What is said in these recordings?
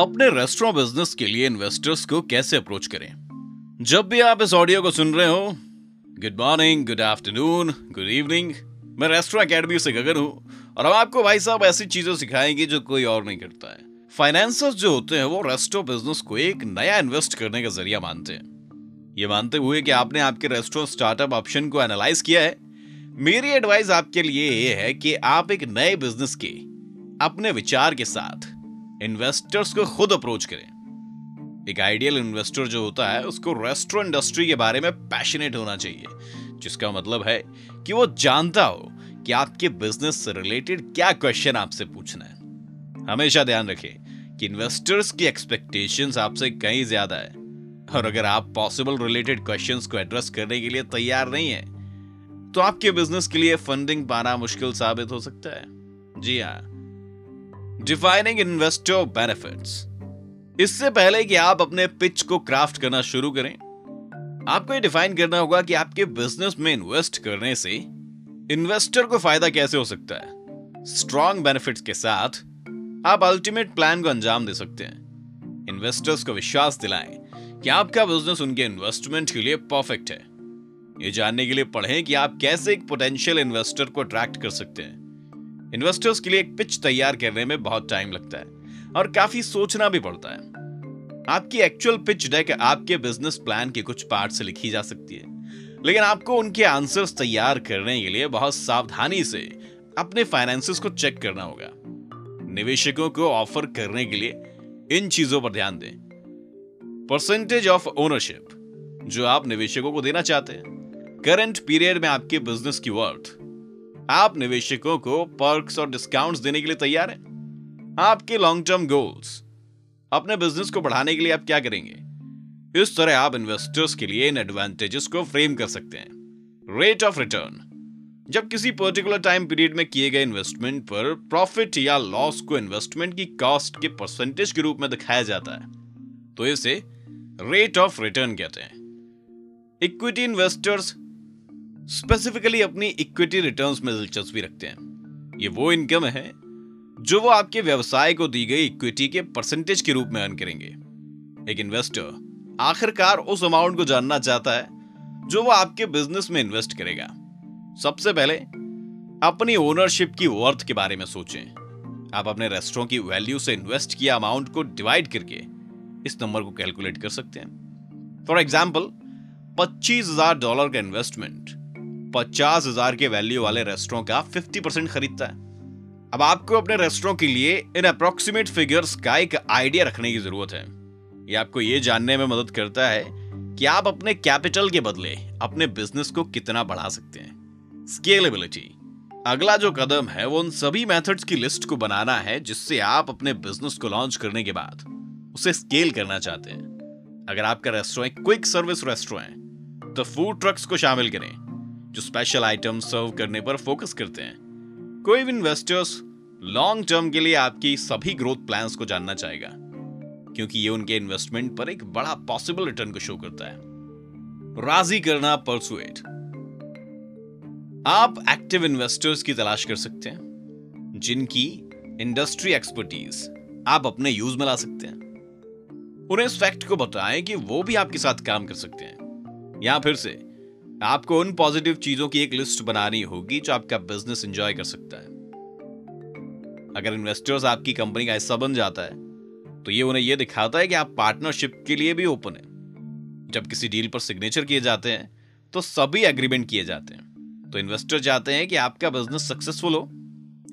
अपने restaurant business के लिए इन्वेस्टर्स को कैसे अप्रोच करें? जब भी आप इस ऑडियो को सुन रहे हो good morning good afternoon good evening मैं रेस्टोरेंट अकेडमी से गगन हूँ और हम आपको भाई साहब ऐसी चीज़ें सिखाएँगे जो कोई और नहीं करता है। फाइनेंसर्स जो होते हैं, वो रेस्टोरेंट बिज़नेस को एक नया इन्वेस्ट करने का ज़रिया मानते हैं। ये मानते हुए कि आपने आपके रेस्टोरेंट स्टार्टअप ऑप्शन को एनालाइज किया है। मेरी एडवाइस आपके लिए ये है कि आप एक नए बिज़नेस के अपने विचार के साथ इन्वेस्टर्स को खुद अप्रोच करें। एक आइडियल इन्वेस्टर जो होता है, उसको रेस्टोरेंट इंडस्ट्री के बारे में पैशनेट होना चाहिए, जिसका मतलब है कि वो जानता हो कि आपके बिज़नेस से रिलेटेड क्या क्वेश्चन आपसे पूछना है। हमेशा ध्यान रखें कि इन्वेस्टर्स की एक्सपेक्टेशंस आपसे कहीं ज़्यादा है, और अगर आप पॉसिबल रिलेटेड क्वेश्चंस को एड्रेस करने के लिए तैयार नहीं है तो आपके बिज़नेस के लिए फंडिंग पाना मुश्किल साबित हो सकता है। जी हाँ डिफाइनिंग इन्वेस्टर बेनिफिट्स इससे पहले कि आप अपने पिच को क्राफ्ट करना शुरू करें, आपको ये डिफाइन करना होगा कि आपके बिज़नेस में इन्वेस्ट करने से इन्वेस्टर को फ़ायदा कैसे हो सकता है? स्ट्रॉन्ग बेनिफिट्स के साथ आप अल्टीमेट प्लान को अंजाम दे सकते हैं। इन्वेस्टर्स को विश्वास दिलाएँ कि आपका बिज़नेस उनके इन्वेस्टमेंट के लिए परफेक्ट है। ये जानने के लिए पढ़ें कि आप कैसे एक पोटेंशियल इन्वेस्टर को अट्रैक्ट कर सकते हैं। इन्वेस्टर्स के लिए एक पिच तैयार करने में बहुत टाइम लगता है और काफ़ी सोचना भी पड़ता है। आपकी एक्चुअल पिच डेक आपके बिज़नेस प्लान के कुछ पार्ट से लिखी जा सकती है। लेकिन आपको उनके आंसर्स तैयार करने के लिए बहुत सावधानी से अपने फाइनेंसेस को चेक करना होगा। निवेशकों को ऑफ़र करने के लिए इन चीज़ों पर ध्यान दें। परसेंटेज ऑफ़ ओनरशिप जो आप निवेशकों को देना चाहते हैं। करंट पीरियड में आपके बिज़नेस की वर्थ आप निवेशकों को पर्क्स और डिस्काउंट्स देने के लिए तैयार हैं। आपके लॉन्ग टर्म गोल्स अपने बिज़नेस को बढ़ाने के लिए आप क्या करेंगे? इस तरह आप इन्वेस्टर्स के लिए इन एडवांटेजेस को फ्रेम कर सकते हैं। रेट ऑफ़ रिटर्न जब किसी पर्टिकुलर टाइम पीरियड में किए गए इन्वेस्टमेंट पर प्रॉफिट या लॉस को इन्वेस्टमेंट की कॉस्ट के परसेंटेज के रूप में दिखाया जाता है तो इसे रेट ऑफ़ रिटर्न कहते हैं। इक्विटी इन्वेस्टर्स स्पेसिफिकली अपनी इक्विटी रिटर्न्स में दिलचस्पी रखते हैं। ये वो इनकम है, जो वो आपके व्यवसाय को दी गई इक्विटी के परसेंटेज के रूप में अर्न करेंगे। एक इन्वेस्टर आखिरकार उस अमाउंट को जानना चाहता है, जो वो आपके बिज़नेस में इन्वेस्ट करेगा। सबसे पहले, अपनी ओनरशिप की वर्थ के बारे में सोचें। आप अपने रेस्टोरेंट की वैल्यू से इन्वेस्ट किया अमाउंट को डिवाइड करके इस नंबर को कैलकुलेट कर सकते हैं। फॉर एग्ज़ाम्पल पच्चीस हज़ार डॉलर का इन्वेस्टमेंट पचास हज़ार के वैल्यू वाले रेस्टोरेंट का फिफ्टी परसेंट खरीदता है। अब आपको अपने रेस्टोरेंट के लिए इन अप्रोक्सीमेट फिगर्स का एक आइडिया रखने की ज़रूरत है। ये आपको ये जानने में मदद करता है कि आप अपने कैपिटल के बदले अपने बिज़नेस को कितना बढ़ा सकते हैं। स्केलेबिलिटी अगला जो कदम है, वो उन सभी मेथड्स की लिस्ट को बनाना है, जिससे आप अपने बिज़नेस को लॉन्च करने के बाद उसे स्केल करना चाहते हैं। अगर आपका रेस्टोरेंट क्विक सर्विस रेस्टोरेंट तो फ़ूड ट्रक्स को शामिल करें। जो स्पेशल आइटम सर्व करने पर फोकस करते हैं। कोई भी इन्वेस्टर्स लॉन्ग टर्म के लिए आपकी सभी ग्रोथ प्लान्स को जानना चाहेगा, क्योंकि ये उनके इन्वेस्टमेंट पर एक बड़ा पॉसिबल रिटर्न को शो करता है। राज़ी करना परसुएट आप एक्टिव इन्वेस्टर्स की तलाश कर सकते हैं, जिनकी इंडस्ट्री एक्सपर्टीज आप अपने यूज़ में ला सकते हैं। उन्हें इस फैक्ट को बताएँ कि वो भी आपके साथ काम कर सकते हैं, या फिर से आपको उन पॉजिटिव चीज़ों की एक लिस्ट बनानी होगी जो आपका बिज़नेस एंजॉय कर सकता है। अगर इन्वेस्टर्स आपकी कंपनी का हिस्सा बन जाता है तो ये उन्हें यह दिखाता है कि आप पार्टनरशिप के लिए भी ओपन है। जब किसी डील पर सिग्नेचर किए जाते हैं तो सभी एग्रीमेंट किए जाते हैं। तो इन्वेस्टर चाहते हैं कि आपका बिज़नेस सक्सेसफुल हो।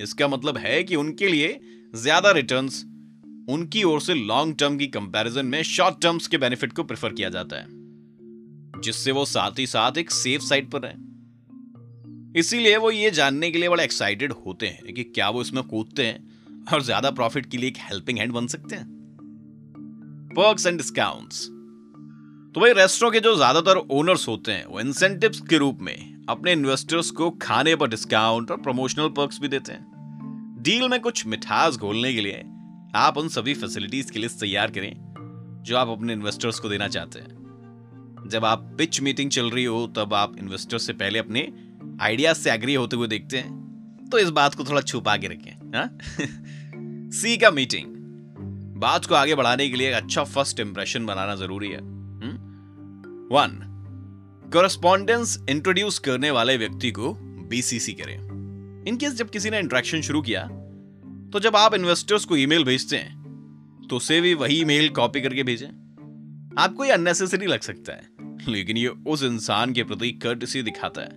इसका मतलब है कि उनके लिए ज़्यादा रिटर्न्स उनकी ओर से लॉन्ग टर्म की कंपैरिजन में शॉर्ट टर्म्स के बेनिफिट को प्रेफर किया जाता है। जिससे वो साथ ही साथ एक सेफ़ साइड पर रहे। इसीलिए वो ये जानने के लिए बड़े एक्साइटेड होते हैं कि क्या वो इसमें कूदते हैं और ज़्यादा प्रॉफिट के लिए एक हेल्पिंग हैंड बन सकते हैं। पर्क्स एंड डिस्काउंट्स तो भाई रेस्टोरेंट के जो ज़्यादातर ओनर्स होते हैं, वो इंसेंटिव्स के रूप में अपने इन्वेस्टर्स को खाने पर डिस्काउंट और प्रमोशनल पर्क्स भी देते हैं। डील में कुछ मिठास घोलने के लिए आप उन सभी फैसिलिटीज़ की लिस्ट तैयार करें जो आप अपने इन्वेस्टर्स को देना चाहते हैं। जब आप पिच मीटिंग चल रही हो, तब आप इन्वेस्टर से पहले अपने आइडियाज़ से एग्री होते हुए देखते हैं। तो इस बात को थोड़ा छुपा के रखें सी हाँ? का मीटिंग बात को आगे बढ़ाने के लिए एक अच्छा फ़र्स्ट इंप्रेशन बनाना ज़रूरी है वन कोरस्पॉन्डेंस इंट्रोड्यूस करने वाले व्यक्ति को बीसीसी करें। इनकेस जब किसी ने इंट्रैक्शन शुरू किया तो जब आप इन्वेस्टर्स को ईमेल भेजते हैं तो उसे भी वही ईमेल कॉपी करके भेजें। आपको ये अननेसेसरी लग सकता है। लेकिन ये उस इंसान के प्रति कर्ट कर्टसी दिखाता है,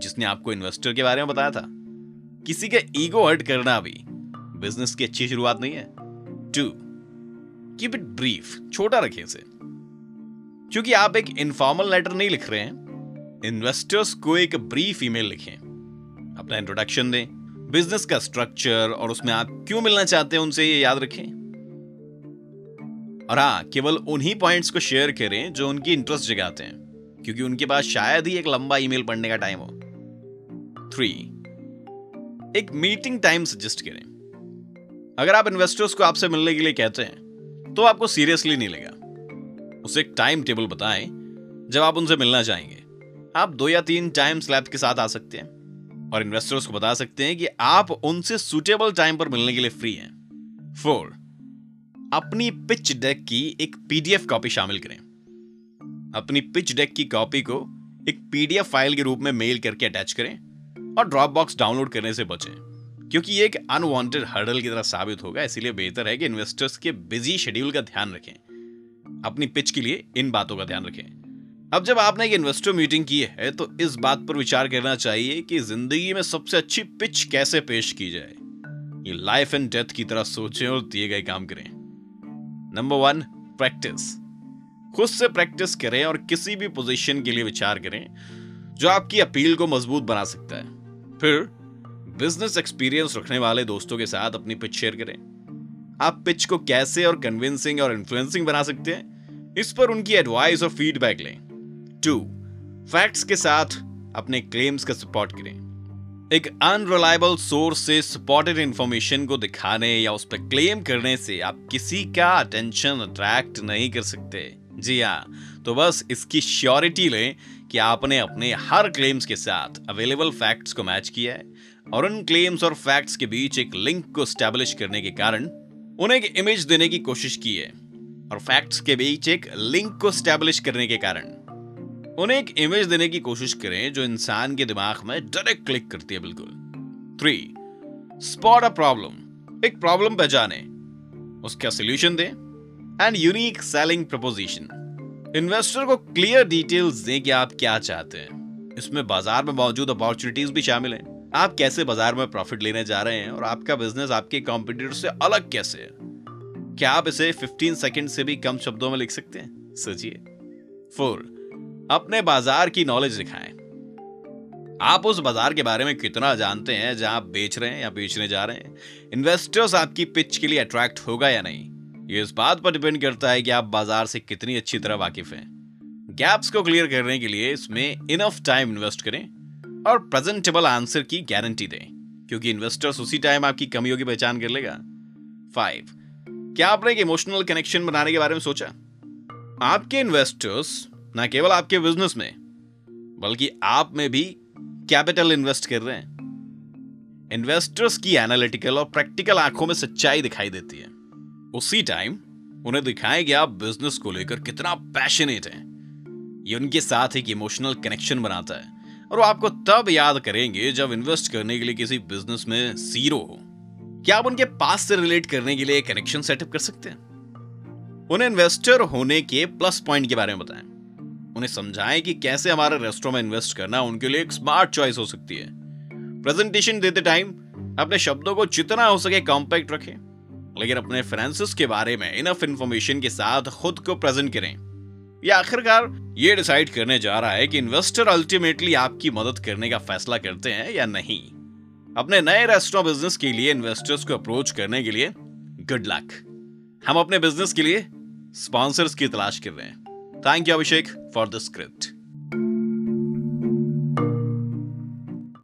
जिसने आपको इन्वेस्टर के बारे में बताया था। किसी का ईगो हर्ट करना भी बिज़नेस की अच्छी शुरुआत नहीं है। टू कीप इट ब्रीफ छोटा रखें इसे। क्योंकि आप एक इनफॉर्मल लेटर नहीं लिख रहे हैं इन्वेस्टर्स को एक ब्रीफ ईमेल लिखें। अपना इंट्रोडक्शन दें बिज़नेस का स्ट्रक्चर और उसमें आप क्यों मिलना चाहते हैं, उनसे ये याद रखें। और हाँ केवल उन्हीं पॉइंट्स को शेयर करें जो उनकी इंटरेस्ट जगाते हैं, क्योंकि उनके पास शायद ही एक लंबा ईमेल पढ़ने का टाइम हो। थ्री एक मीटिंग टाइम सजेस्ट करें। अगर आप इन्वेस्टर्स को आपसे मिलने के लिए कहते हैं तो आपको सीरियसली नहीं लेगा उसे एक टाइम टेबल बताएँ, जब आप उनसे मिलना चाहेंगे। आप दो या तीन टाइम स्लैब के साथ आ सकते हैं, और इन्वेस्टर्स को बता सकते हैं कि आप उनसे सुटेबल टाइम पर मिलने के लिए फ्री हैं। फोर अपनी पिच डेक की एक पीडीएफ कॉपी शामिल करें। अपनी पिच डेक की कॉपी को एक पीडीएफ फ़ाइल के रूप में मेल करके अटैच करें और ड्रॉप बॉक्स डाउनलोड करने से बचें। क्योंकि ये एक अनवांटेड हर्डल की तरह साबित होगा, इसीलिए बेहतर है कि इन्वेस्टर्स के बिज़ी शेड्यूल का ध्यान रखें। अपनी पिच के लिए इन बातों का ध्यान रखें। अब जब आपने एक इन्वेस्टर मीटिंग की है तो इस बात पर विचार करना चाहिए कि ज़िंदगी में सबसे अच्छी पिच कैसे पेश की जाए। ये लाइफ एंड डेथ की तरह सोचें और दिए गए काम करें। नंबर वन प्रैक्टिस खुद से प्रैक्टिस करें और किसी भी पोजीशन के लिए विचार करें जो आपकी अपील को मज़बूत बना सकता है। फिर बिज़नेस एक्सपीरियंस रखने वाले दोस्तों के साथ अपनी पिच शेयर करें। आप पिच को कैसे और कन्विंसिंग और इन्फ्लुएंसिंग बना सकते हैं, इस पर उनकी एडवाइस और फीडबैक लें। टू फैक्ट्स के साथ अपने क्लेम्स का सपोर्ट करें। एक अनरिलायबल सोर्स से सपोर्टेड इंफॉर्मेशन को दिखाने या उस पर क्लेम करने से आप किसी का अटेंशन अट्रैक्ट नहीं कर सकते। जी हाँ तो बस इसकी श्योरिटी लें कि आपने अपने हर क्लेम्स के साथ अवेलेबल फैक्ट्स को मैच किया है और उन क्लेम्स और फैक्ट्स के बीच एक लिंक को स्टैब्लिश करने के कारण उन्हें एक इमेज देने की कोशिश की है और फैक्ट्स के बीच एक लिंक को स्टैब्लिश करने के कारण। उन्हें एक इमेज देने की कोशिश करें जो इंसान के दिमाग में डायरेक्ट क्लिक करती है बिल्कुल। थ्री स्पॉट अ प्रॉब्लम एक प्रॉब्लम पहचाने। उसका सोल्यूशन दें। And unique selling proposition investor को क्लियर डिटेल्स दें कि आप क्या चाहते हैं। इसमें बाज़ार में मौजूद अपॉर्चुनिटीज़ भी शामिल हैं। आप कैसे बाज़ार में प्रॉफिट लेने जा रहे हैं और आपका बिज़नेस आपके कॉम्पिटिटर से अलग कैसे है? क्या आप इसे 15 सेकंड से भी कम शब्दों में लिख सकते हैं? सोचिए। फोर अपने बाज़ार की नॉलेज दिखाएँ। आप उस बाज़ार के बारे में कितना जानते हैं, जहाँ आप बेच रहे हैं या बेचने जा रहे हैं? इन्वेस्टर्स आपकी पिच के लिए अट्रैक्ट होगा या नहीं? ये इस बात पर डिपेंड करता है कि आप बाज़ार से कितनी अच्छी तरह वाकिफ हैं। गैप्स को क्लियर करने के लिए इसमें इनफ टाइम इन्वेस्ट करें और प्रेजेंटेबल आंसर की गारंटी दें, क्योंकि इन्वेस्टर्स उसी टाइम आपकी कमियों की पहचान कर लेगा। फाइव क्या आपने एक इमोशनल कनेक्शन बनाने के बारे में सोचा? आपके इन्वेस्टर्स ना केवल आपके बिज़नेस में, बल्कि आप में भी कैपिटल इन्वेस्ट कर रहे हैं। इन्वेस्टर्स की एनालिटिकल और प्रैक्टिकल आँखों में सच्चाई दिखाई देती है। उसी टाइम उन्हें दिखाएँ कि आप बिज़नेस को लेकर कितना पैशनेट हैं। ये उनके साथ एक इमोशनल कनेक्शन बनाता है और वो आपको तब याद करेंगे जब इन्वेस्ट करने के लिए किसी बिज़नेस में ज़ीरो हो। क्या आप उनके पास से रिलेट करने के लिए कनेक्शन सेटअप कर सकते हैं? उन्हें इन्वेस्टर होने के प्लस पॉइंट के बारे में बताएँ। उन्हें समझाएँ कि कैसे हमारे रेस्टोरेंट में इन्वेस्ट करना उनके लिए एक स्मार्ट चॉइस हो सकती है। प्रेजेंटेशन देते टाइम अपने शब्दों को जितना हो सके कॉम्पैक्ट रखें, लेकिन अपने फाइनेंसिस के बारे में इनफ इंफॉर्मेशन के साथ खुद को प्रेजेंट करें। या आखिरकार ये डिसाइड करने जा रहा है कि इन्वेस्टर अल्टीमेटली आपकी मदद करने का फैसला करते हैं या नहीं। अपने नए रेस्टोरेंट बिज़नेस के लिए इन्वेस्टर्स को अप्रोच करने के लिए गुड लक हम अपने बिज़नेस के लिए स्पॉन्सर्स की तलाश कर रहे हैं। Thank you, Abhishek, for the script.